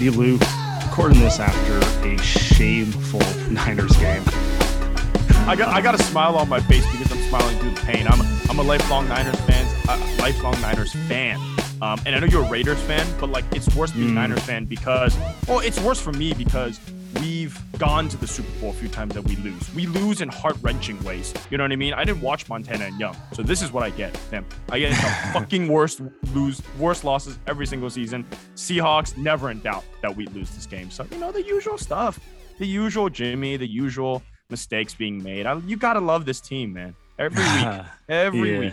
Andy Liu recording this after a shameful Niners game. I got I got a smile on my face because I'm smiling through the pain. I'm I'm a lifelong Niners fan, uh, lifelong Niners fan. Um, and I know you're a Raiders fan, but like it's worse being a Mm. Niners fan because well, it's worse for me because we've gone to the Super Bowl a few times that we lose. We lose in heart wrenching ways. You know what I mean? I didn't watch Montana and Young, so this is what I get. Damn, I get the fucking worst lose worst losses every single season. Seahawks never in doubt that we lose this game. So you know the usual stuff, the usual Jimmy, the usual mistakes being made. I, you gotta love this team, man. Every week, every Yeah. week.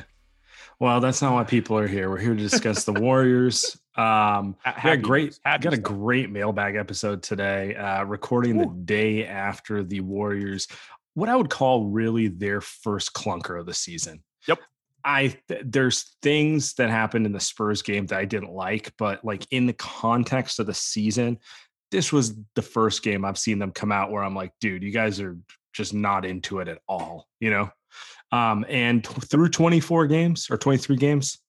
Well, that's not why people are here. We're here to discuss the Warriors. Um, Ha- we got a great, happy got a great mailbag episode today. Uh, recording the day after the Warriors, what I would call really their first clunker of the season. Yep. I th- there's things that happened in the Spurs game that I didn't like, but like in the context of the season, this was the first game I've seen them come out where I'm like, dude, you guys are just not into it at all, you know? Um, and t- through 24 games or 23 games,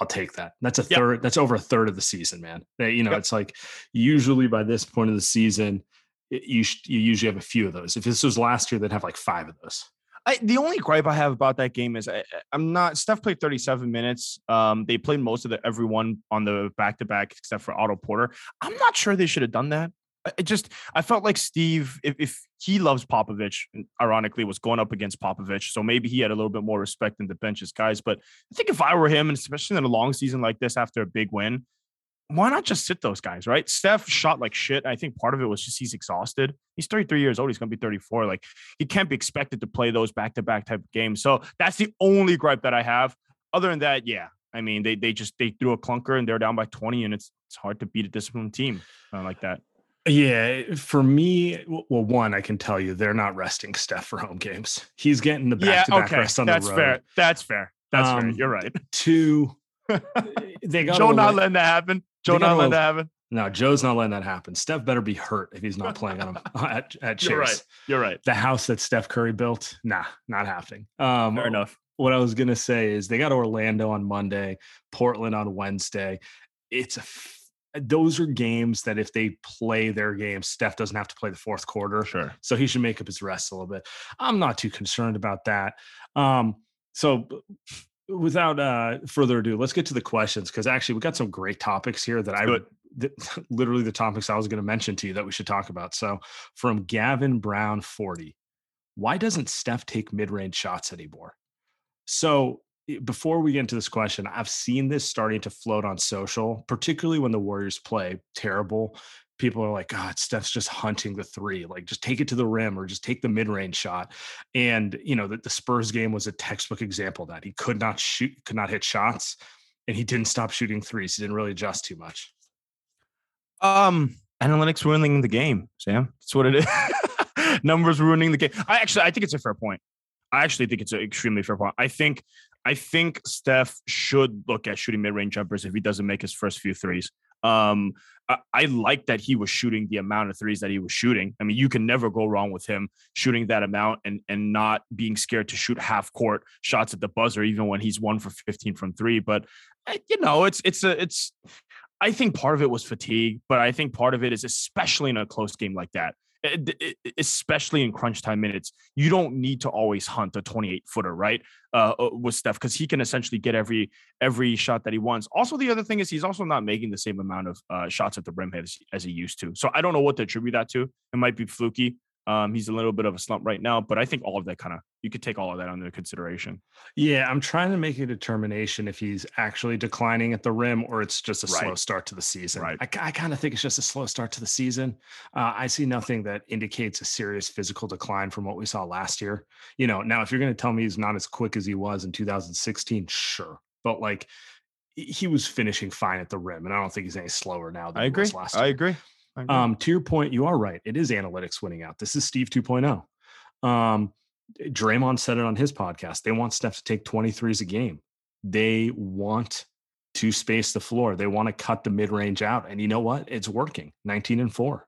I'll take that. That's a Yep. third, that's over a third of the season, man. You know, Yep. it's like usually by this point of the season, it- you, you usually have a few of those. If this was last year, they'd have like five of those. I, the only gripe I have about that game is I, I'm not. Steph played 37 minutes. Um, they played most of the everyone on the back to back except for Otto Porter. I'm not sure they should have done that. I- It just I felt like Steve, if, if he loves Popovich, ironically was going up against Popovich, so maybe he had a little bit more respect than the bench's guys. But I think if I were him, and especially in a long season like this after a big win, why not just sit those guys, right? Steph shot like shit. I think part of it was just he's exhausted. He's 33 years old. He's going to be 34. Like he can't be expected to play those back to back type of games. So that's the only gripe that I have. Other than that, yeah. I mean, they they just they threw a clunker and they're down by 20, and it's it's hard to beat a disciplined team uh, like that. Yeah, for me, well, one, I can tell you they're not resting Steph for home games. He's getting the back to back rest on that's the road. fair. That's fair. That's fair. Um, You're right. Two, they got Joe not letting that happen. Joe not letting that happen. No, Joe's not letting that happen. Steph better be hurt if he's not playing on him at, at Chase. You're right. You're right. The house that Steph Curry built, nah, not happening. Um, Fair enough. What I was gonna say is they got Orlando on Monday, Portland on Wednesday. It's a those are games that if they play their game, Steph doesn't have to play the fourth quarter. Sure. So he should make up his rest a little bit. I'm not too concerned about that. Um, so without uh, further ado, let's get to the questions because actually we got some great topics here that I th- literally the topics I was going to mention to you that we should talk about. So from Gavin Brown 40, why doesn't Steph take mid-range shots anymore? So before we get into this question, I've seen this starting to float on social, particularly when the Warriors play terrible. People are like, God, Steph's just hunting the three. Like, just take it to the rim or just take the mid range shot. And, you know, the, the Spurs game was a textbook example that he could not shoot, could not hit shots, and he didn't stop shooting threes. He didn't really adjust too much. Um, analytics ruining the game, Sam. That's what it is. Numbers ruining the game. I actually, I think it's a fair point. I actually think it's an extremely fair point. I think, I think Steph should look at shooting mid-range jumpers if he doesn't make his first few threes. Um, I, I like that he was shooting the amount of threes that he was shooting. I mean, you can never go wrong with him shooting that amount and and not being scared to shoot half court shots at the buzzer, even when he's one for 15 from three. But eh, you know, it's it's a it's I think part of it was fatigue, but I think part of it is especially in a close game like that, especially in crunch time minutes, you don't need to always hunt a 28 footer, right? Uh, uh with Steph, because he can essentially get every every shot that he wants. Also, the other thing is he's also not making the same amount of uh, shots at the rim as, as he used to. So I don't know what to attribute that to. It might be fluky. Um, he's a little bit of a slump right now, but I think all of that kind of you could take all of that under consideration. Yeah, I'm trying to make a determination if he's actually declining at the rim or it's just a right. slow start to the season. Right. I, I kind of think it's just a slow start to the season. Uh, I see nothing that indicates a serious physical decline from what we saw last year. You know, now if you're going to tell me he's not as quick as he was in 2016, sure, but like he was finishing fine at the rim, and I don't think he's any slower now. Than I agree. last year. I agree. Um, to your point, you are right. It is analytics winning out. This is Steve 2.0. Um, Draymond said it on his podcast. They want Steph to take 23s a game. They want to space the floor. They want to cut the mid range out. And you know what? It's working 19 and four.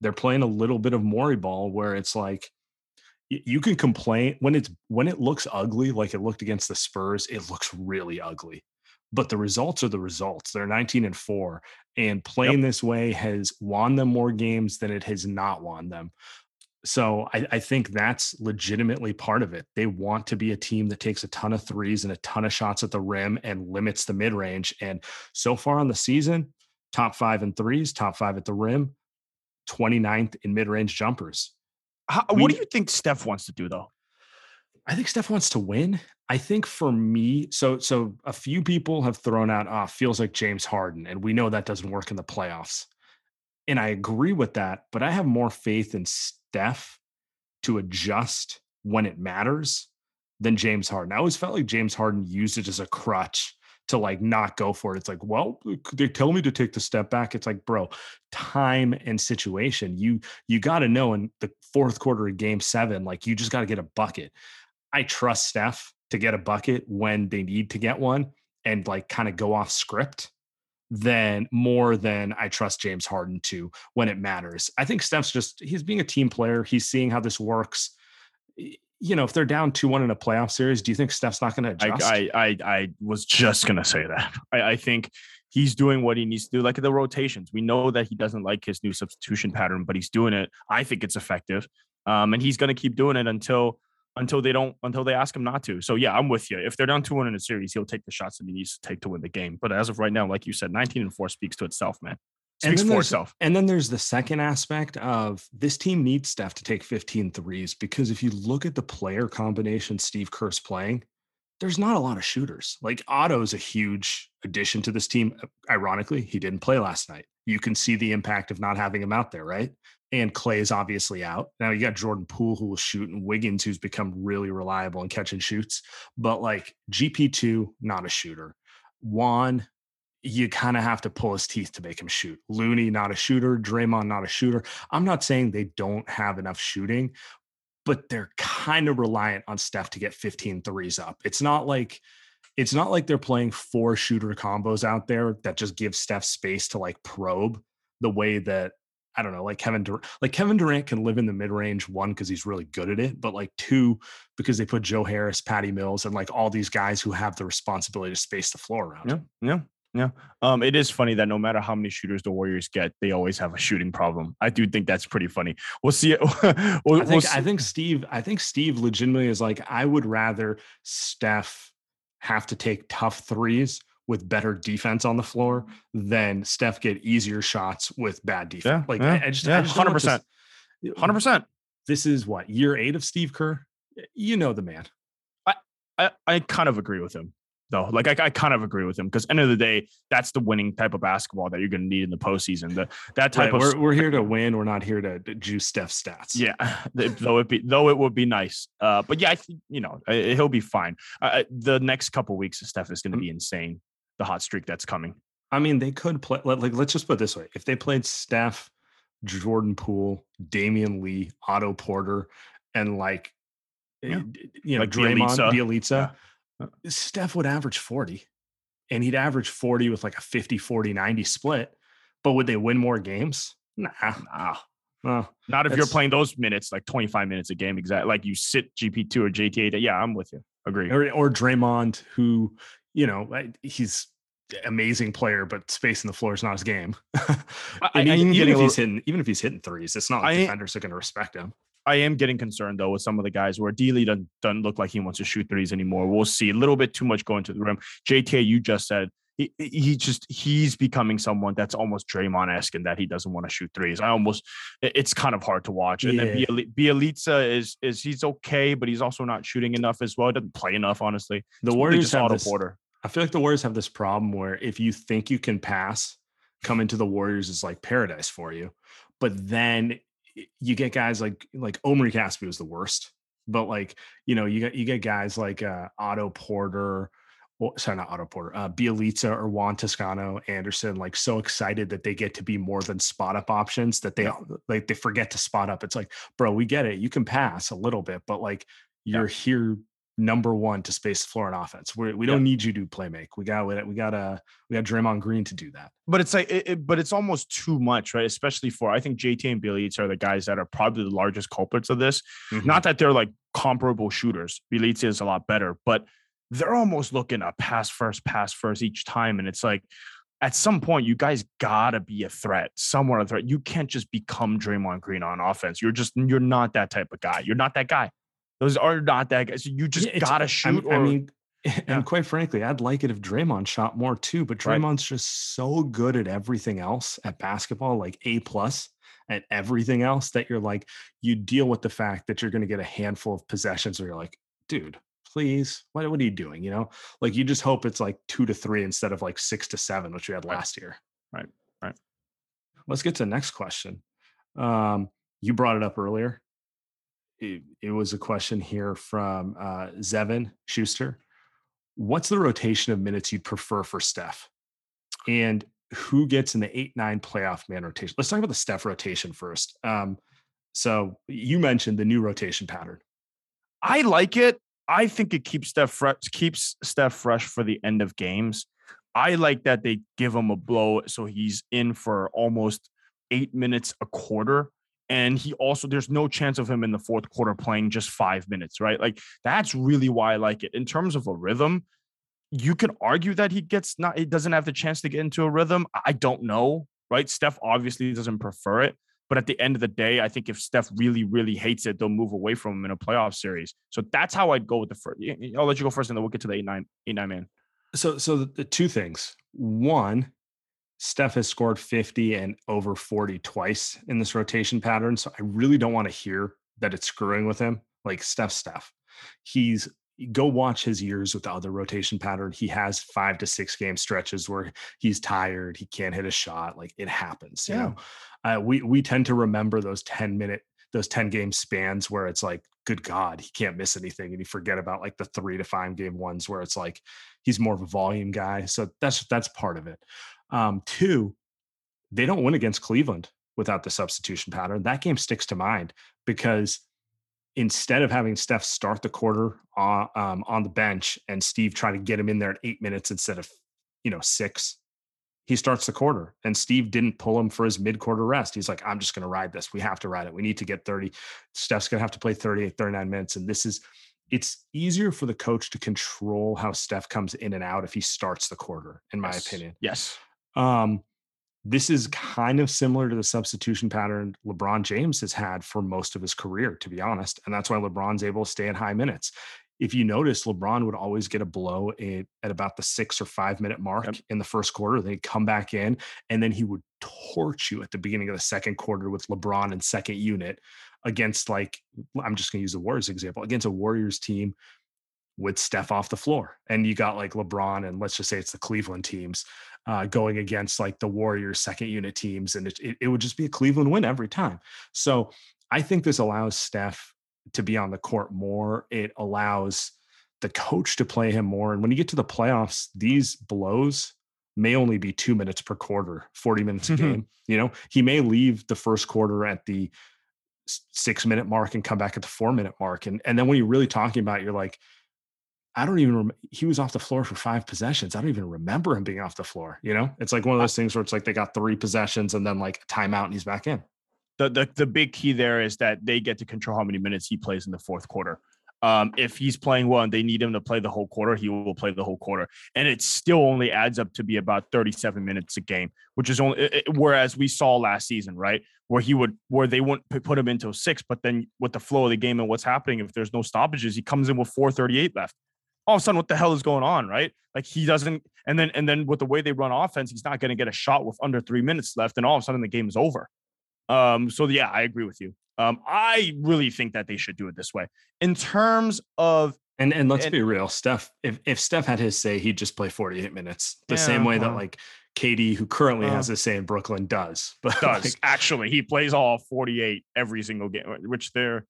They're playing a little bit of Morey ball where it's like, you can complain when it's when it looks ugly like it looked against the Spurs it looks really ugly but the results are the results. They're 19 and 4 and playing yep. this way has won them more games than it has not won them. So I, I, think that's legitimately part of it. They want to be a team that takes a ton of threes and a ton of shots at the rim and limits the mid range. And so far on the season, top five in threes, top five at the rim, 29th in mid range jumpers. How, we, what do you think Steph wants to do though? I think Steph wants to win. I think for me, so so a few people have thrown out, ah, oh, feels like James Harden, and we know that doesn't work in the playoffs. And I agree with that, but I have more faith in Steph to adjust when it matters than James Harden. I always felt like James Harden used it as a crutch to like not go for it. It's like, well, they tell me to take the step back. It's like, bro, time and situation. You you got to know in the fourth quarter of game seven, like you just got to get a bucket. I trust Steph to get a bucket when they need to get one and like kind of go off script than more than I trust James Harden to when it matters. I think Steph's just he's being a team player. He's seeing how this works. You know, if they're down two one in a playoff series, do you think Steph's not going to adjust? I, I, I I was just going to say that. I, I think he's doing what he needs to do, like the rotations. We know that he doesn't like his new substitution pattern, but he's doing it. I think it's effective, um, and he's going to keep doing it until until they don't until they ask him not to. So yeah, I'm with you. If they're down 2-1 in a series, he'll take the shots that he needs to take to win the game. But as of right now, like you said, 19 and 4 speaks to itself, man. Speaks for itself. And then there's the second aspect of this team needs Steph to take 15 threes because if you look at the player combination Steve Kerr's playing, there's not a lot of shooters. Like Otto's a huge addition to this team. Ironically, he didn't play last night. You can see the impact of not having him out there, right? And Klay is obviously out. Now you got Jordan Poole who will shoot and Wiggins who's become really reliable in catch and shoots. But like GP2, not a shooter. Juan, you kind of have to pull his teeth to make him shoot. Looney, not a shooter. Draymond, not a shooter. I'm not saying they don't have enough shooting, but they're kind of reliant on Steph to get 15 threes up. It's not like it's not like they're playing four shooter combos out there that just give Steph space to like probe the way that I don't know, like Kevin Durant, like Kevin Durant can live in the mid range one because he's really good at it, but like two because they put Joe Harris, Patty Mills, and like all these guys who have the responsibility to space the floor around. Yeah, yeah, yeah. Um, it is funny that no matter how many shooters the Warriors get, they always have a shooting problem. I do think that's pretty funny. We'll see it. we'll, I think we'll see. I think Steve. I think Steve legitimately is like I would rather Steph have to take tough threes with better defense on the floor than Steph get easier shots with bad defense. Yeah, like yeah, I, just, yeah, hundred percent, hundred percent. This is what year eight of Steve Kerr. You know the man. I I, I kind of agree with him though. Like I, I kind of agree with him because end of the day, that's the winning type of basketball that you're going to need in the postseason. The that type right, of we're, we're here to win. We're not here to, juice Steph stats. Yeah, though it be though it would be nice. Uh, but yeah, I think you know he'll be fine. Uh, the next couple weeks, Steph is going to mm. be insane the hot streak that's coming. I mean, they could play like let's just put it this way: if they played Steph, Jordan Poole, Damion Lee, Otto Porter, and like eh, yeah. you know like Draymond, Bjelica, yeah. Steph would average forty, and he'd average forty with like a 50, 40, 90 split. But would they win more games? Nah. Nah. Well, Not if you're playing those minutes, like 25 minutes a game, exactly. Like you sit GP2 or JTA. Yeah, I'm with you. Agree. or or Draymond, who you know I- he's amazing player, but spacing the floor is not his game. I- and I even, even if he's hitting, even if he's hitting threes, it's not like defenders are going to respect him. I am getting concerned though with some of the guys where D Lee doesn't, doesn't look like he wants to shoot threes anymore. We'll see a little bit too much going to the rim. JTA, you just said he, he just he's becoming someone that's almost Draymond esque in that he doesn't want to shoot threes. I almost it's kind of hard to watch. And then Yeah. Biel- Bjelica is is he's okay, but he's also not shooting enough as well. Doesn't play enough, honestly. The It's Warriors just have this, Porter. I feel like the Warriors have this problem where if you think you can pass, coming to the Warriors is like paradise for you. But then you get guys like like Omri Caspi was the worst. But like, you know, you get you get guys like uh Otto Porter, or sorry, not Otto Porter, uh Bjelica or Juan Toscano Anderson, like so excited that they get to be more than spot up options that they like they forget to spot up. It's like, bro, we get it. You can pass a little bit, but like you're here number one to space the floor on offense. We're, we Yeah. don't need you to play make. We got we got a uh, we got Draymond Green to do that. But it's like, it, it- but it's almost too much, right? Especially for I think JT and Bjelica are the guys that are probably the largest culprits of this. Not mm-hmm. that they're like comparable shooters. Bjelica is a lot better, but they're almost looking a pass first, pass first each time. And it's like at some point, you guys gotta be a threat, somewhat a threat. You can't just become Draymond Green on offense. You're just you're not that type of guy. You're not that guy. Those are not that guys. You just Yeah, gotta I shoot. I or- mean, and quite frankly, I'd like it if Draymond shot more too. But Right. Draymond's just so good at everything else at basketball, like A plus at everything else, that you're like you deal with the fact that you're going to get a handful of possessions where you're like, dude, please, what what are you doing? You know, like you just hope it's like two to three instead of like six to seven, which we had last year. Right, right. Let's get to the next question. Um, you brought it up earlier. It, it was a question here from uh, Zevin Schuster. What's the rotation of minutes you'd prefer for Steph? And who gets in the eight nine playoff man rotation? Let's talk about the Steph rotation first. Um, so you mentioned the new rotation pattern. I like it. I think it keeps Steph fresh, keeps Steph fresh for the end of games. I like that they give him a blow so he's in for almost eight minutes a quarter. And he also, there's no chance of him in the fourth quarter playing just five minutes, right? Like that's really why I like it. In terms of a rhythm, you can argue that he gets not, he doesn't have the chance to get into a rhythm. I don't know, right? Steph obviously doesn't prefer it. But at the end of the day, I think if Steph really, really hates it, they'll move away from him in a playoff series. So that's how I'd go with the first. I'll let you go first, and then we'll get to the eight nine eight nine man. So, so the, the two things. One, Steph has scored 50 and over 40 twice in this rotation pattern. So I really don't want to hear that it's screwing with him. Like Steph, Steph. He's go watch his years with the other rotation pattern. He has five to six game stretches where he's tired, he can't hit a shot. Like it happens, you Yeah. know. Uh, we we tend to remember those 10 minute, those 10 game spans where it's like, good God, he can't miss anything. And you forget about like the three to five game ones where it's like he's more of a volume guy. So that's that's part of it. Um, two, they don't win against Cleveland without the substitution pattern. That game sticks to mind because instead of having Steph start the quarter on, um, on the bench and Steve try to get him in there at eight minutes instead of you know six, he starts the quarter and Steve didn't pull him for his mid-quarter rest. He's like, I'm just going to ride this. We have to ride it. We need to get 30. Steph's going to have to play 38, 39 minutes. And this is, it's easier for the coach to control how Steph comes in and out if he starts the quarter, in my Yes. opinion. Yes. Um, this is kind of similar to the substitution pattern LeBron James has had for most of his career, to be honest. And that's why LeBron's able to stay at high minutes. If you notice, LeBron would always get a blow at, at about the six or five minute mark Yep. in the first quarter. Then he'd come back in and then he would torch you at the beginning of the second quarter with LeBron and second unit against, like, I'm just going to use the Warriors example against a Warriors team with Steph off the floor. And you got like LeBron and let's just say it's the Cleveland teams uh, going against like the Warriors second unit teams. And it, it, it would just be a Cleveland win every time. So I think this allows Steph to be on the court more. It allows the coach to play him more. And when you get to the playoffs, these blows may only be two minutes per quarter, 40 minutes a Mhm. game. You know, he may leave the first quarter at the six minute mark and come back at the four minute mark. And, and then when you're really talking about, it, you're like, I don't even. Rem- he was off the floor for five possessions. I don't even remember him being off the floor. You know, it's like one of those things where it's like they got three possessions and then like timeout and he's back in. The, the the big key there is that they get to control how many minutes he plays in the fourth quarter. Um, if he's playing well and they need him to play the whole quarter, he will play the whole quarter. And it still only adds up to be about 37 minutes a game, which is only, it, whereas we saw last season, right? Where he would, where they wouldn't put him into six, but then with the flow of the game and what's happening, if there's no stoppages, he comes in with 438 left. All of a sudden, what the hell is going on, right? Like he doesn't, and then, and then with the way they run offense, he's not going to get a shot with under three minutes left. And all of a sudden, the game is over. Um, so yeah, I agree with you. Um, I really think that they should do it this way. In terms of and and let's and, be real, Steph. If if Steph had his say, he'd just play 48 minutes, the yeah, same way that like KD, who currently uh, has his say in Brooklyn, does. But does like, actually, he plays all 48 every single game, which they're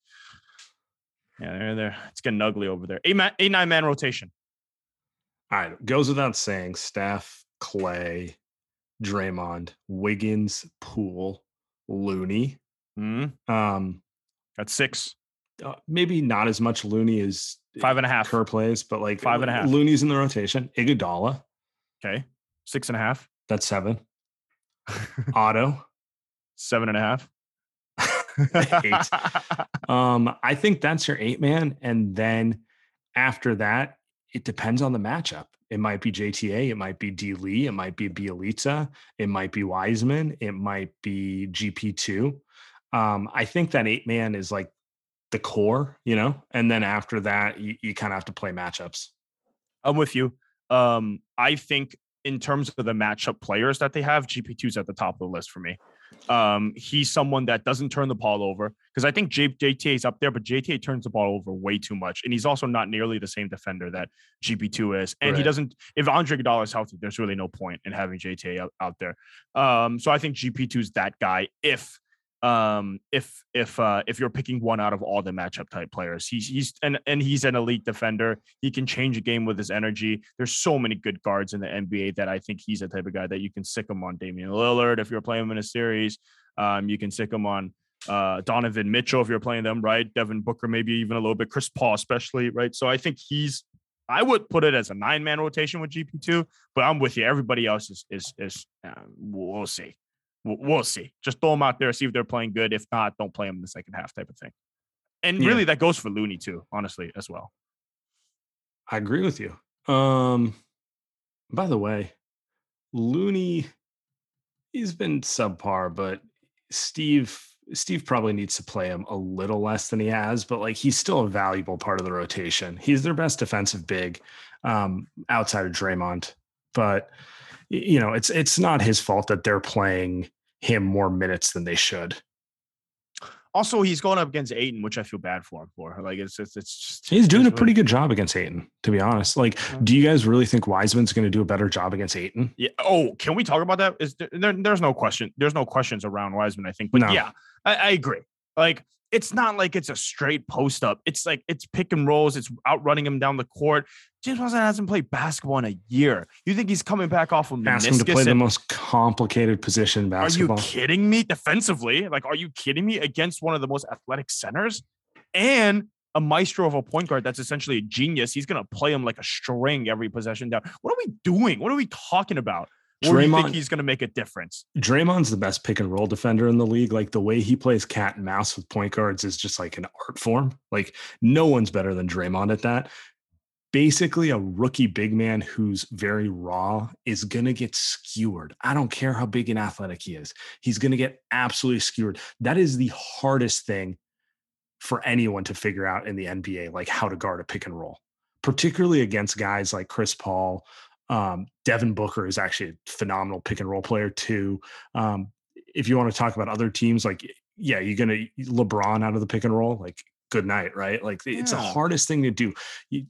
yeah, they're there. It's getting ugly over there. Eight man, eight nine man rotation. All right, goes without saying. Steph, Klay, Draymond, Wiggins, Poole, Looney. Mm-hmm. Um, That's six. Uh, maybe not as much Looney as five and a half Kerr plays, but like five and a half. Looney's in the rotation. Iguodala. Okay, six and a half. That's seven. Otto. Seven and a half. eight. um, I think that's your eight man, and then after that, it depends on the matchup. It might be JTA, it might be D Lee, it might be Bjelica, it might be Wiseman, it might be GP2. Um, I think that eight man is like the core, you know, and then after that, you, you kind of have to play matchups. I'm with you. Um, I think in terms of the matchup players that they have, GP2 is at the top of the list for me. Um, he's someone that doesn't turn the ball over because I think J- JTA is up there, but JTA turns the ball over way too much, and he's also not nearly the same defender that GP2 is. And right. he doesn't. If Andre Iguodala is healthy, there's really no point in having JTA out, out there. Um, so I think GP2 is that guy. If um if if uh if you're picking one out of all the matchup type players. He's he's and and he's an elite defender. He can change a game with his energy. There's so many good guards in the nba that i think he's the type of guy that you can sic him on damian lillard if you're playing him in a series. Um you can sic him on uh donovan mitchell if you're playing them right? Devin booker maybe even a little bit. Chris paul especially right? So i think he's I would put it as a nine man rotation with GP2, but I'm with you. Everybody else is is is uh, we'll see we'll see. Just throw them out there, see if they're playing good. If not, don't play them in the second half, type of thing. And yeah. really, that goes for Looney too, honestly, as well. I agree with you. Um, by the way, Looney, he's been subpar, but Steve Steve probably needs to play him a little less than he has, but like he's still a valuable part of the rotation. He's their best defensive big um, outside of Draymond, but you know it's it's not his fault that they're playing him more minutes than they should. Also, he's going up against Ayton, which I feel bad for him for. Like it's it's, it's just he's doing a pretty good job against Ayton, to be honest. Like, do you guys really think Wiseman's going to do a better job against Ayton? Yeah. Oh, can we talk about that? Is there, there's no question. There's no questions around Wiseman. I think, but no. yeah, I, I agree. Like it's not like it's a straight post up. It's like it's pick and rolls. It's outrunning him down the court. James Wiseman hasn't played basketball in a year. You think he's coming back off of Ask him to play the most complicated position in basketball. Are you kidding me? Defensively, like, are you kidding me? Against one of the most athletic centers and a maestro of a point guard that's essentially a genius. He's gonna play him like a string every possession down. What are we doing? What are we talking about? Or Draymond, you think he's going to make a difference? Draymond's the best pick and roll defender in the league. Like the way he plays cat and mouse with point guards is just like an art form. Like no one's better than Draymond at that. Basically, a rookie big man who's very raw is going to get skewered. I don't care how big and athletic he is. He's going to get absolutely skewered. That is the hardest thing for anyone to figure out in the NBA, like how to guard a pick and roll, particularly against guys like Chris Paul, um, Devin Booker is actually a phenomenal pick and roll player too. Um, if you want to talk about other teams, like yeah, you're gonna LeBron out of the pick and roll, like good night, right? Like yeah. it's the hardest thing to do. You,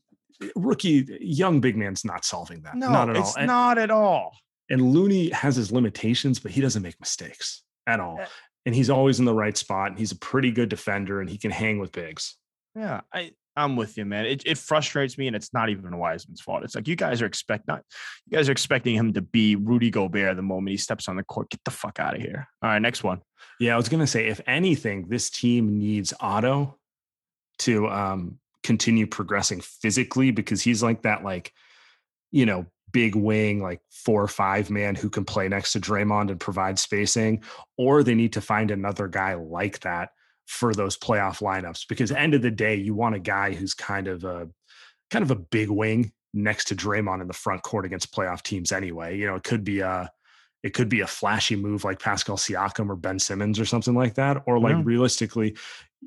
rookie, young big man's not solving that. No, not at it's all. not at all. And Looney has his limitations, but he doesn't make mistakes at all. Eh and he's always in the right spot. And he's a pretty good defender, and he can hang with bigs. Yeah, I I'm with you, man. It, it frustrates me, and it's not even Wiseman's fault. It's like you guys are expect not, you guys are expecting him to be Rudy Gobert the moment he steps on the court. Get the fuck out of here. All right, next one. Yeah, I was gonna say, if anything, this team needs Otto to um, continue progressing physically because he's like that, like, you know, big wing, like four or five man who can play next to Draymond and provide spacing, or they need to find another guy like that for those playoff lineups. Because end of the day, you want a guy who's kind of a kind of a big wing next to Draymond in the front court against playoff teams anyway. You know, it could be a it could be a flashy move like Pascal Siakam or Ben Simmons or something like that. Or like yeah. realistically,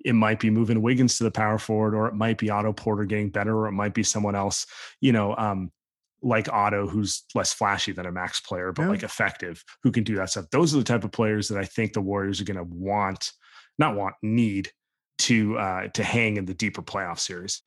it might be moving Wiggins to the power forward, or it might be Otto Porter getting better, or it might be someone else, you know, um, like Otto, who's less flashy than a max player, but yeah. like effective, who can do that stuff. Those are the type of players that I think the Warriors are going to want, not want, need to uh, to hang in the deeper playoff series.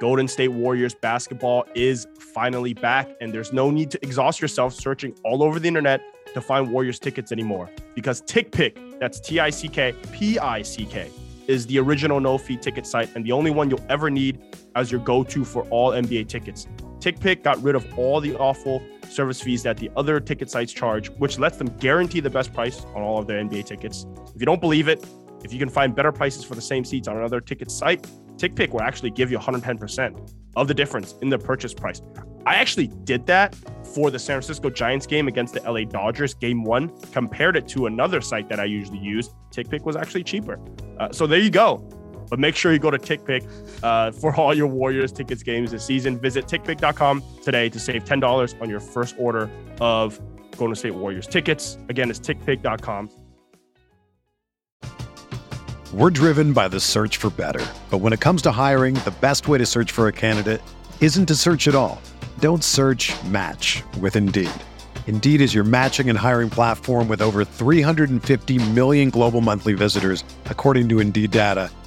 Golden State Warriors basketball is finally back, and there's no need to exhaust yourself searching all over the internet to find Warriors tickets anymore because TickPick, that's T I C K P I C K, is the original no fee ticket site and the only one you'll ever need as your go to for all NBA tickets. TickPick got rid of all the awful service fees that the other ticket sites charge, which lets them guarantee the best price on all of their NBA tickets. If you don't believe it, if you can find better prices for the same seats on another ticket site, TickPick will actually give you 110% of the difference in the purchase price. I actually did that for the San Francisco Giants game against the LA Dodgers, game one, compared it to another site that I usually use. TickPick was actually cheaper. Uh, so there you go. But make sure you go to TickPick uh, for all your Warriors tickets games this season. Visit TickPick.com today to save $10 on your first order of Golden State Warriors tickets. Again, it's TickPick.com. We're driven by the search for better. But when it comes to hiring, the best way to search for a candidate isn't to search at all. Don't search match with Indeed. Indeed is your matching and hiring platform with over 350 million global monthly visitors, according to Indeed data,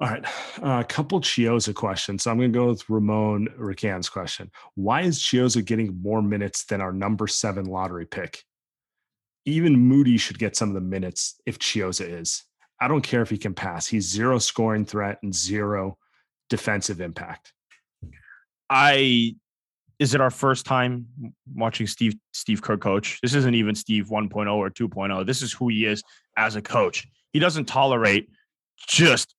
All right, a uh, couple Chiozza questions. So I'm going to go with Ramon Rican's question. Why is Chiozza getting more minutes than our number seven lottery pick? Even Moody should get some of the minutes if Chiozza is. I don't care if he can pass. He's zero scoring threat and zero defensive impact. I is it our first time watching Steve Steve Kerr coach? This isn't even Steve 1.0 or 2.0. This is who he is as a coach. He doesn't tolerate just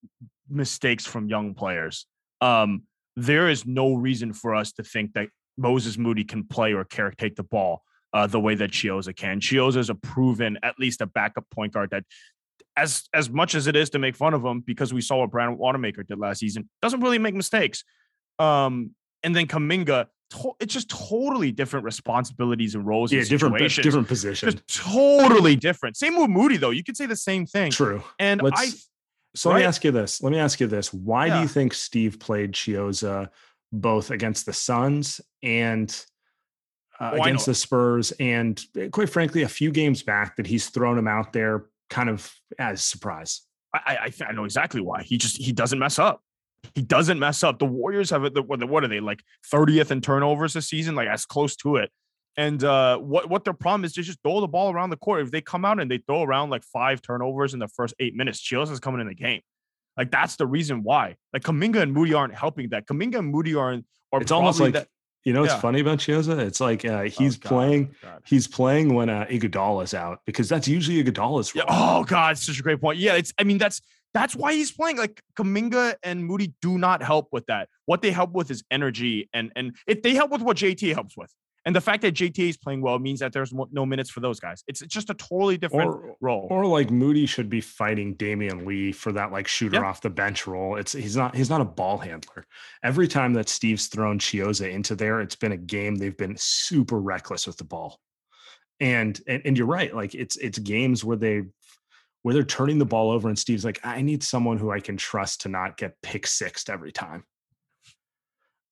mistakes from young players. Um, there is no reason for us to think that Moses Moody can play or take the ball uh, the way that Chiozza can. Chiozza is a proven, at least a backup point guard that, as as much as it is to make fun of him, because we saw what Brandon Watermaker did last season, doesn't really make mistakes. Um, and then Kuminga, to- it's just totally different responsibilities and roles. Yeah, and different different position. Just totally different. Same with Moody though. You could say the same thing. True. And Let's, I so right? let me ask you this. Let me ask you this. Why yeah. do you think Steve played Chiozza both against the Suns and uh, against the Spurs and eh, quite frankly, a few games back that he's thrown him out there kind of as surprise? I, I, I know exactly why. He just he doesn't mess up. He doesn't mess up. The Warriors have it. What, what are they like 30th in turnovers this season? Like as close to it. And uh, what what their problem is to just throw the ball around the court. If they come out and they throw around like five turnovers in the first eight minutes, Chiozza is coming in the game. Like that's the reason why. Like Kuminga and Moody aren't helping that. Kuminga and Moody aren't. Or it's almost like that, You know what's Yeah. funny about Chiozza? It's like uh, he's Oh, God, playing. oh, God. He's playing when uh, Iguodala's out because that's usually Iguodala's Yeah. role. Oh God, it's such a great point. Yeah, it's. I mean, that's that's why he's playing. Like Kuminga and Moody do not help with that. What they help with is energy, and and if they help with what JT helps with, and the fact that JTA is playing well means that there's no minutes for those guys. It's just a totally different Or, role. or like Moody should be fighting Damian Lee for that like shooter Yeah. off the bench role. It's he's not he's not a ball handler. Every time that Steve's thrown Chiozza into there, it's been a game they've been super reckless with the ball. And and, and you're right, like it's it's games where they where they're turning the ball over and Steve's like, I need someone who I can trust to not get pick sixed every time.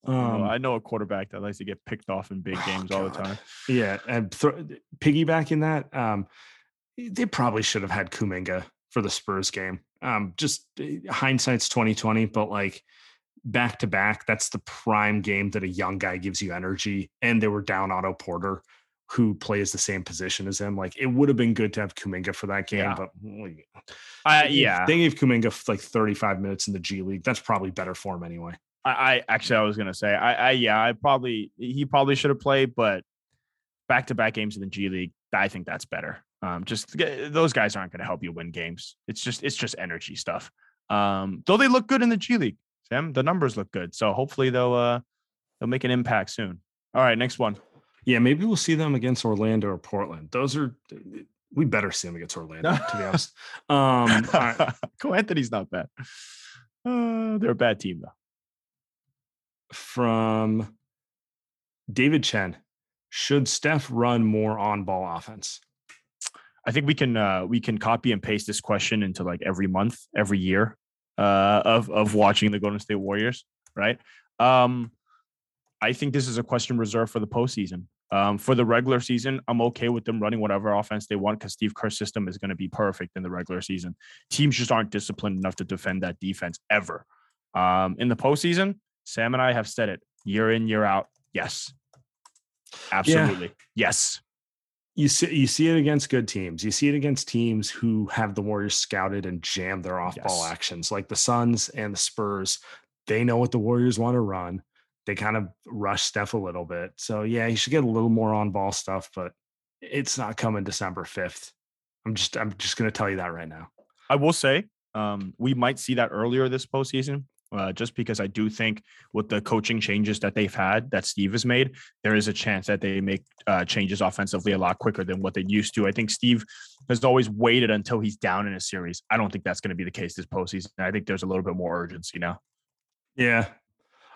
Um, I know a quarterback that likes to get picked off in big Oh, games all the time. Yeah, and thro- piggybacking that, um, they probably should have had Kuminga for the Spurs game. Um, just eh, hindsight's twenty twenty, but like back to back, that's the prime game that a young guy gives you energy. And they were down Otto Porter, who plays the same position as him. Like it would have been good to have Kuminga for that game, Yeah. but like, Uh, yeah, they gave Kuminga like thirty five minutes in the G League. That's probably better for him anyway. I, I actually I was gonna say I, I yeah I probably he probably should have played, but back to back games in the G League, I think that's better. Um, just those guys aren't gonna help you win games. It's just it's just energy stuff. Um, though they look good in the G League, Sam, the numbers look good, so hopefully they'll uh they'll make an impact soon. All right, next one. Yeah, maybe we'll see them against Orlando or Portland. Those are we better see them against Orlando, to be honest. Um, all right. Cole Anthony's not bad. Uh, they're a bad team though. From David Chen. Should Steph run more on ball offense? I think we can uh we can copy and paste this question into like every month, every year uh of of watching the Golden State Warriors, right? Um I think this is a question reserved for the postseason. Um, for the regular season, I'm okay with them running whatever offense they want because Steve Kerr's system is going to be perfect in the regular season. Teams just aren't disciplined enough to defend that defense ever. Um, in the postseason, Sam and I have said it year in, year out. Yes, absolutely. Yes. You see, you see it against good teams. You see it against teams who have the Warriors scouted and jam their off ball Yes. actions, like the Suns and the Spurs. They know what the Warriors want to run. They kind of rush Steph a little bit. So yeah, he should get a little more on ball stuff, but it's not coming December fifth. I'm just I'm just gonna tell you that right now. I will say um, we might see that earlier this postseason, uh, just because I do think with the coaching changes that they've had that Steve has made, there is a chance that they make uh, changes offensively a lot quicker than what they used to. I think Steve has always waited until he's down in a series. I don't think that's going to be the case this postseason. I think there's a little bit more urgency now. Yeah.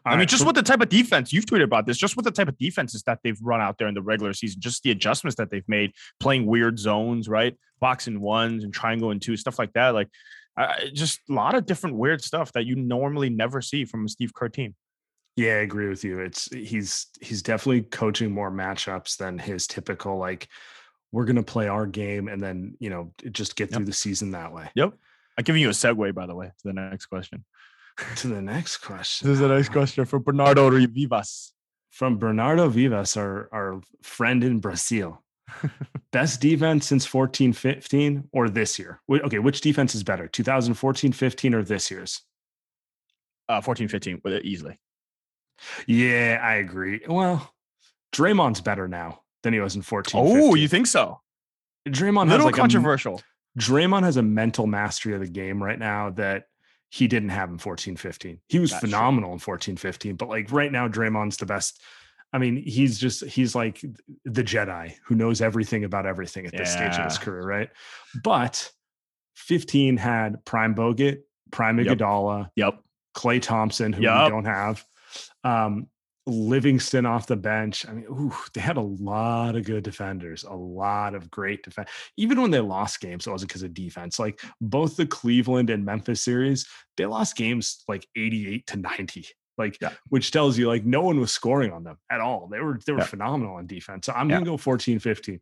I mean, just with the type of defense you've tweeted about this, just with the type of defenses that they've run out there in the regular season, just the adjustments that they've made, playing weird zones, right, box and ones and triangle and two, stuff like that. Like, just a lot of different weird stuff that you normally never see from a Steve Kerr team. Yeah, I agree with you. It's he's he's definitely coaching more matchups than his typical like we're gonna play our game and then you know just get Yep. through the season that way. Yep. I'm giving you a segue, by the way, to the next question. To the next question This is the next ah. question for Bernardo Rivas. from Bernardo Vivas, our our friend in Brazil. Best defense since 14 15 or this year? Okay, which defense is better, 2014 15 or this year's? Uh, 14 15 with it easily. Yeah, I agree. Well, Draymond's better now than he was in 14. Oh, 15. you think so? Draymond Little like a controversial. Draymond has a mental mastery of the game right now that he didn't have in 14 15. He was That's true. phenomenal in 14 15, but like right now, Draymond's the best. I mean, he's just, he's like the Jedi who knows everything about everything at this stage of his career, right? But 15 had Prime Bogut, Prime Yep. Iguodala, Yep. Klay Thompson, who Yup. we don't have, um, Livingston off the bench. I mean, ooh, they had a lot of good defenders, a lot of great defense. Even when they lost games, it wasn't because of defense. Like both the Cleveland and Memphis series, they lost games like 88 to 90. Like, Yeah. which tells you like no one was scoring on them at all. They were they were Yeah. phenomenal on defense. So I'm Yeah. gonna go 14, 15.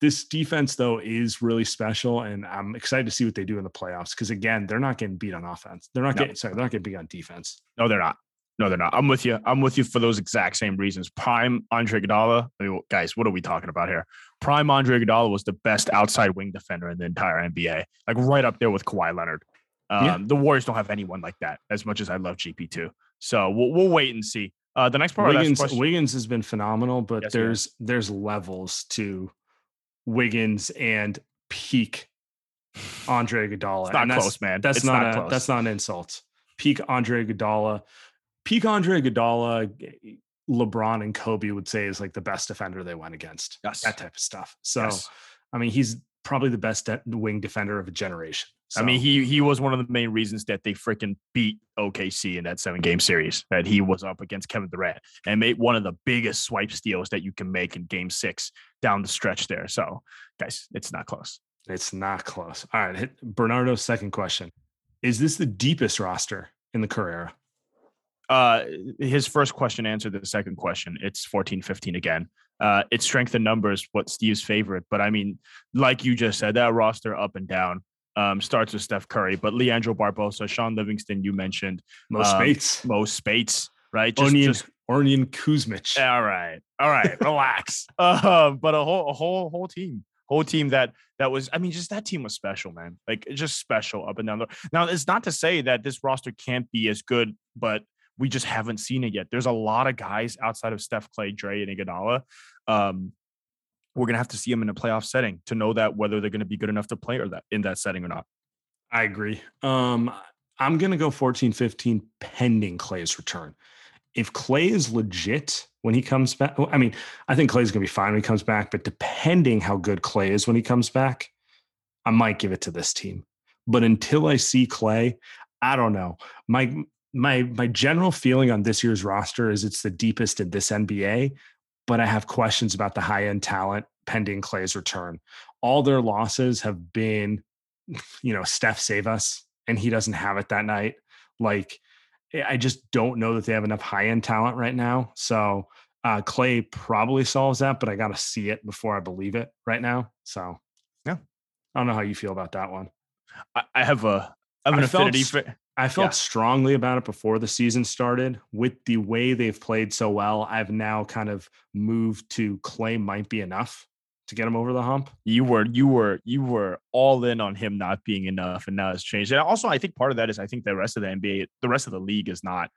This defense, though, is really special, and I'm excited to see what they do in the playoffs. Because again, they're not getting beat on offense. They're not No. getting sorry, they're not getting beat on defense. No, they're not. No, they're not. I'm with you. I'm with you for those exact same reasons. Prime Andre Iguodala. I mean, guys, what are we talking about here? Prime Andre Iguodala was the best outside wing defender in the entire NBA, like right up there with Kawhi Leonard. Um, Yeah. The Warriors don't have anyone like that. As much as I love GP two, so we'll, we'll wait and see. Uh, the next part Wiggins, Wiggins has been phenomenal, but Yes, he there's there's levels to Wiggins and peak Andre Iguodala. it's not that's, close, man. That's It's not, not a that's not an insult. Peak Andre Iguodala, peak Andre Iguodala, LeBron and Kobe would say is like the best defender they went against. Yes. That type of stuff. So Yes. I mean, he's probably the best wing defender of a generation. I mean, he he was one of the main reasons that they freaking beat OKC in that seven game series. That he was up against Kevin Durant and made one of the biggest swipe steals that you can make in Game Six down the stretch there. So, guys, it's not close. It's not close. All right. Bernardo's second question. Is this the deepest roster in the era? Uh, his first question answered the second question. It's 14 15 again. Uh, it's strength in numbers, what Steve's favorite. But I mean, like you just said, that roster up and down um, starts with Steph Curry, but Leandro Barbosa, Shaun Livingston, you mentioned, Mo Um, Speights, Mo Speights, right? Just, Onion, just Onion Kuzmic. All right, all right, relax. Uh, but a whole, a whole, whole team, whole team that that was. I mean, just that team was special, man. Like just special up and down the. Now, it's not to say that this roster can't be as good, but we just haven't seen it yet. There's a lot of guys outside of Steph, Klay, Dre, and Iguodala. Um, we're gonna have to see them in a playoff setting to know that whether they're gonna be good enough to play or that in that setting or not. I agree. Um, I'm going to go 14 15 pending Klay's return. If Klay is legit when he comes back, I mean, I think Klay's going to be fine when he comes back, but depending how good Klay is when he comes back, I might give it to this team. But until I see Klay, I don't know. My my my general feeling on this year's roster is it's the deepest in this NBA, but I have questions about the high end talent pending Klay's return. All their losses have been you know, Steph save us, and he doesn't have it that night. Like, I just don't know that they have enough high end talent right now. So uh, Klay probably solves that, but I got to see it before I believe it right now. So Yeah. I don't know how you feel about that one. I, I have a I have an I affinity s- for. I felt Yeah. strongly about it before the season started. With the way they've played so well, I've now kind of moved to Klay might be enough to get him over the hump. you were you were you were all in on him not being enough and now it's changed and also i think part of that is i think the rest of the nba the rest of the league is not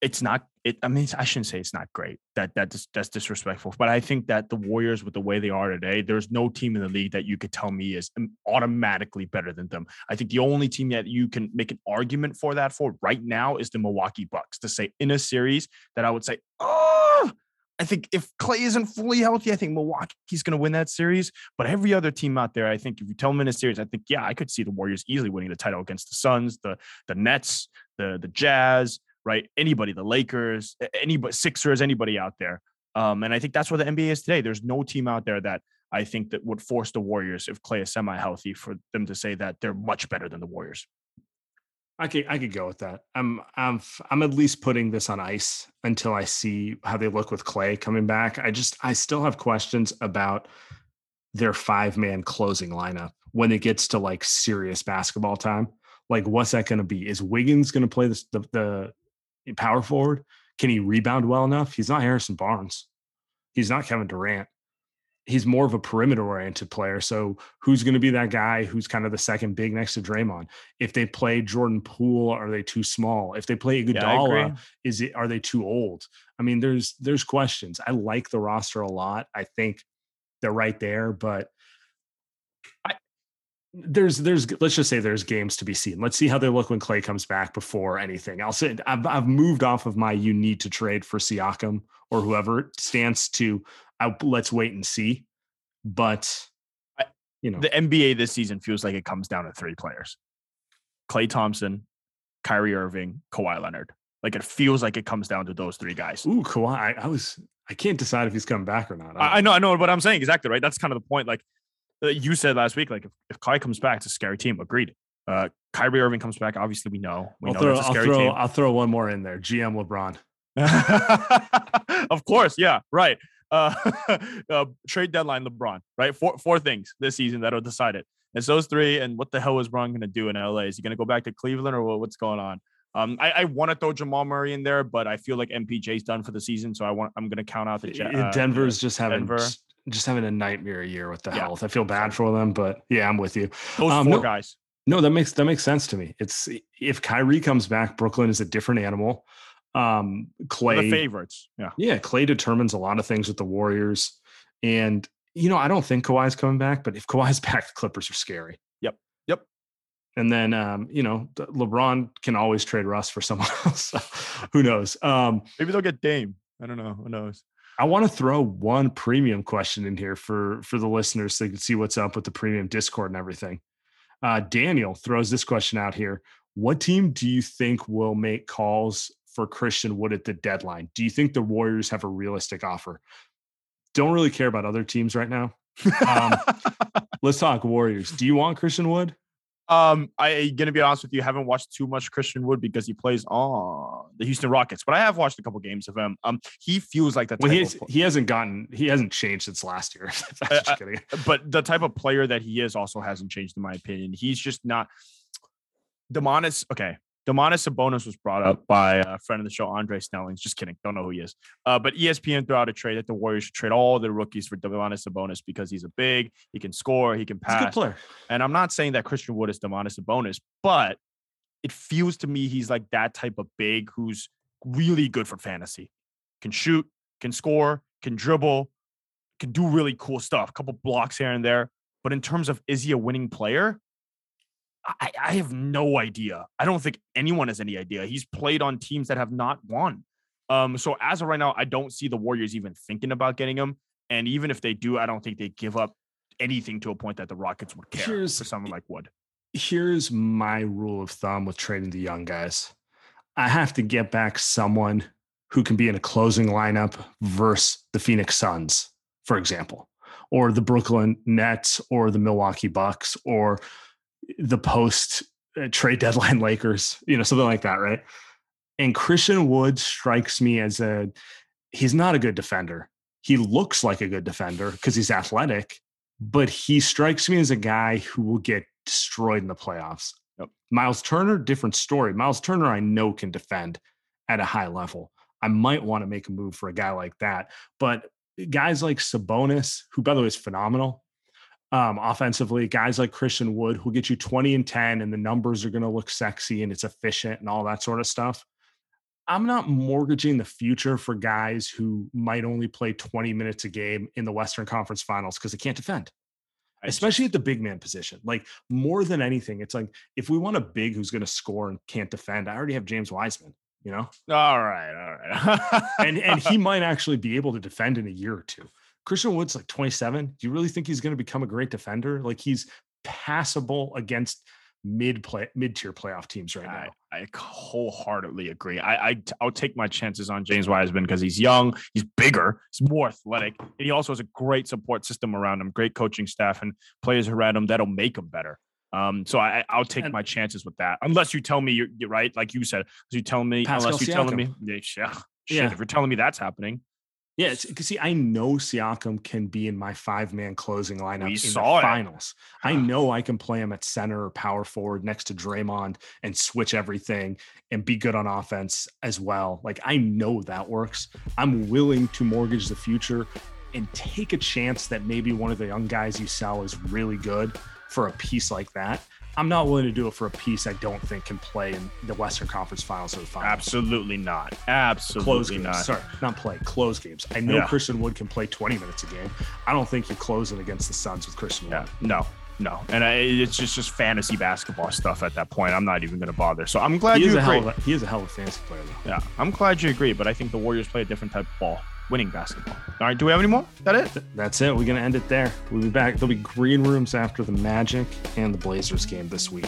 it's not it i mean i shouldn't say it's not great that that dis- that's disrespectful but i think that the warriors with the way they are today there's no team in the league that you could tell me is um, automatically better than them i think the only team that you can make an argument for that for right now is the milwaukee bucks to say in a series that i would say oh I think if Klay isn't fully healthy, I think Milwaukee's going to win that series. But every other team out there, I think if you tell them in a series, I think yeah, I could see the Warriors easily winning the title against the Suns, the the Nets, the the Jazz, right? Anybody, the Lakers, anybody, Sixers, anybody out there. Um, and I think that's where the NBA is today. There's no team out there that I think that would force the Warriors if Klay is semi-healthy for them to say that they're much better than the Warriors. I could I could go with that. I'm I'm I'm at least putting this on ice until I see how they look with Klay coming back. I just I still have questions about their five man closing lineup when it gets to like serious basketball time. Like, what's that going to be? Is Wiggins going to play the the power forward? Can he rebound well enough? He's not Harrison Barnes. He's not Kevin Durant. He's more of a perimeter oriented player. So who's going to be that guy who's kind of the second big next to Draymond? If they play Jordan Poole, are they too small? If they play Yeah, Iguodala, agree. is it are they too old? I mean, there's there's questions. I like the roster a lot. I think they're right there, but I there's there's let's just say there's games to be seen. Let's see how they look when Klay comes back before anything. I'll I've I've moved off of my you need to trade for Siakam or whoever stance to I, let's wait and see. But you know, the NBA this season feels like it comes down to three players: Klay Thompson, Kyrie Irving, Kawhi Leonard. Like it feels like it comes down to those three guys. ooh, Kawhi. I, I was I can't decide if he's coming back or not. I, I know, I know what I'm saying exactly right. That's kind of the point. Like uh, you said last week, like if, if Kai comes back, it's a scary team. Agreed. Uh, Kyrie Irving comes back. Obviously, we know. We I'll know throw I'll scary throw team. I'll throw one more in there. GM LeBron. of course, yeah, right. Uh, uh, trade deadline, LeBron, right? Four four things this season that'll decide it. It's those three. And what the hell is Bron going to do in LA? Is he going to go back to Cleveland or what- what's going on? Um, I, I want to throw Jamal Murray in there, but I feel like MPJ's done for the season, so I want I'm going to count out the Uh, Denver's just having Denver. just, having a nightmare year with the Yeah. health. I feel bad for them, but yeah, I'm with you. those um, four no- guys. No, that makes that makes sense to me. It's if Kyrie comes back, Brooklyn is a different animal. Um, They're Klay, the favorites. Yeah. yeah, Klay determines a lot of things with the Warriors, and you know I don't think Kawhi's coming back, but if Kawhi's back, the Clippers are scary. And then um, you know LeBron can always trade Russ for someone else. who knows? Um, Maybe they'll get Dame. I don't know. Who knows? I want to throw one premium question in here for for the listeners so they can see what's up with the premium Discord and everything. Uh, Daniel throws this question out here: What team do you think will make calls for Christian Wood at the deadline? Do you think the Warriors have a realistic offer? Don't really care about other teams right now. Um, Let's talk Warriors. Do you want Christian Wood? Um, I gonna be honest with you, haven't watched too much Christian Wood because he plays on the Houston Rockets, but I have watched a couple games of him. Um, he feels like that. Well, of, he hasn't gotten he hasn't changed since last year. Uh, kidding. but the type of player that he is also hasn't changed in my opinion. He's just not. Domantas, okay. Domantas Sabonis was brought up by a friend of the show, Andre Snellings. Just kidding, don't know who he is. Uh, but ESPN threw out a trade that the Warriors should trade all the rookies for Domantas Sabonis because he's a big, he can score, he can He's a good pass. player. And I'm not saying that Christian Wood is Domantas Sabonis, but it feels to me he's like that type of big who's really good for fantasy. Can shoot, can score, can dribble, can do really cool stuff. A couple blocks here and there. But in terms of is he a winning player? I, I have no idea. I don't think anyone has any idea. He's played on teams that have not won. Um, so as of right now, I don't see the Warriors even thinking about getting him. And even if they do, I don't think they give up anything to a point that the Rockets would care Here's- for someone like Wood. here's my rule of thumb with trading the young guys. I have to get back someone who can be in a closing lineup versus the Phoenix Suns, for example, or the Brooklyn Nets or the Milwaukee Bucks or the post uh, trade deadline Lakers, you know, something like that, right? And Christian Wood strikes me as a he's not a good defender. He looks like a good defender because he's athletic, but he strikes me as a guy who will get destroyed in the playoffs. Yep. Miles Turner, different story. Miles Turner, I know can defend at a high level. I might want to make a move for a guy like that. But guys like Sabonis, who by the way is phenomenal um, offensively, guys like Christian Wood, who get you 20 and 10, and the numbers are going to look sexy and it's efficient and all that sort of stuff. I'm not mortgaging the future for guys who might only play 20 minutes a game in the Western Conference Finals because they can't defend especially at the big man position. Like more than anything, it's like if we want a big who's going to score and can't defend, I already have James Wiseman, you know, all right, all right. and and he might actually be able to defend in a year or two. Christian Wood's like 27. Do you really think he's going to become a great defender? Like he's passable against mid play mid tier playoff teams right now. I wholeheartedly agree. I, I I'll take my chances on James Wiseman because he's young, he's bigger, he's more athletic, and he also has a great support system around him, great coaching staff, and players around him that'll make him better. Um, so I, I'll take And- my chances with that, unless you tell me you're, you're right, like you said. You tell me, Pascal unless you're telling me, yeah, yeah, shit, Yeah. if you're telling me that's happening, Yeah, because see, I know Siakam can be in my five man closing lineup We in saw the it. finals. I know I can play him at center or power forward next to Draymond and switch everything and be good on offense as well. Like I know that works. I'm willing to mortgage the future and take a chance that maybe one of the young guys you sell is really good for a piece like that. I'm not willing to do it for a piece I don't think can play in the Western Conference Finals or the finals absolutely not, close absolutely games. not. Sorry, not play, close games. I know Yeah. Christian Wood can play 20 minutes a game. I don't think you're closing against the Suns with Christian Yeah, Wood. no, no, and I, it's just just fantasy basketball stuff at that point. I'm not even going to bother. So I'm glad He you is, a agree. hell of a, he is a hell of a fantasy player, though. Yeah, I'm glad you agree, but I think the Warriors play a different type of ball, winning basketball. All right, do we have any more? That it? That's it. We're to end it there. We'll be back. There'll be green rooms after the Magic and the Blazers game this week.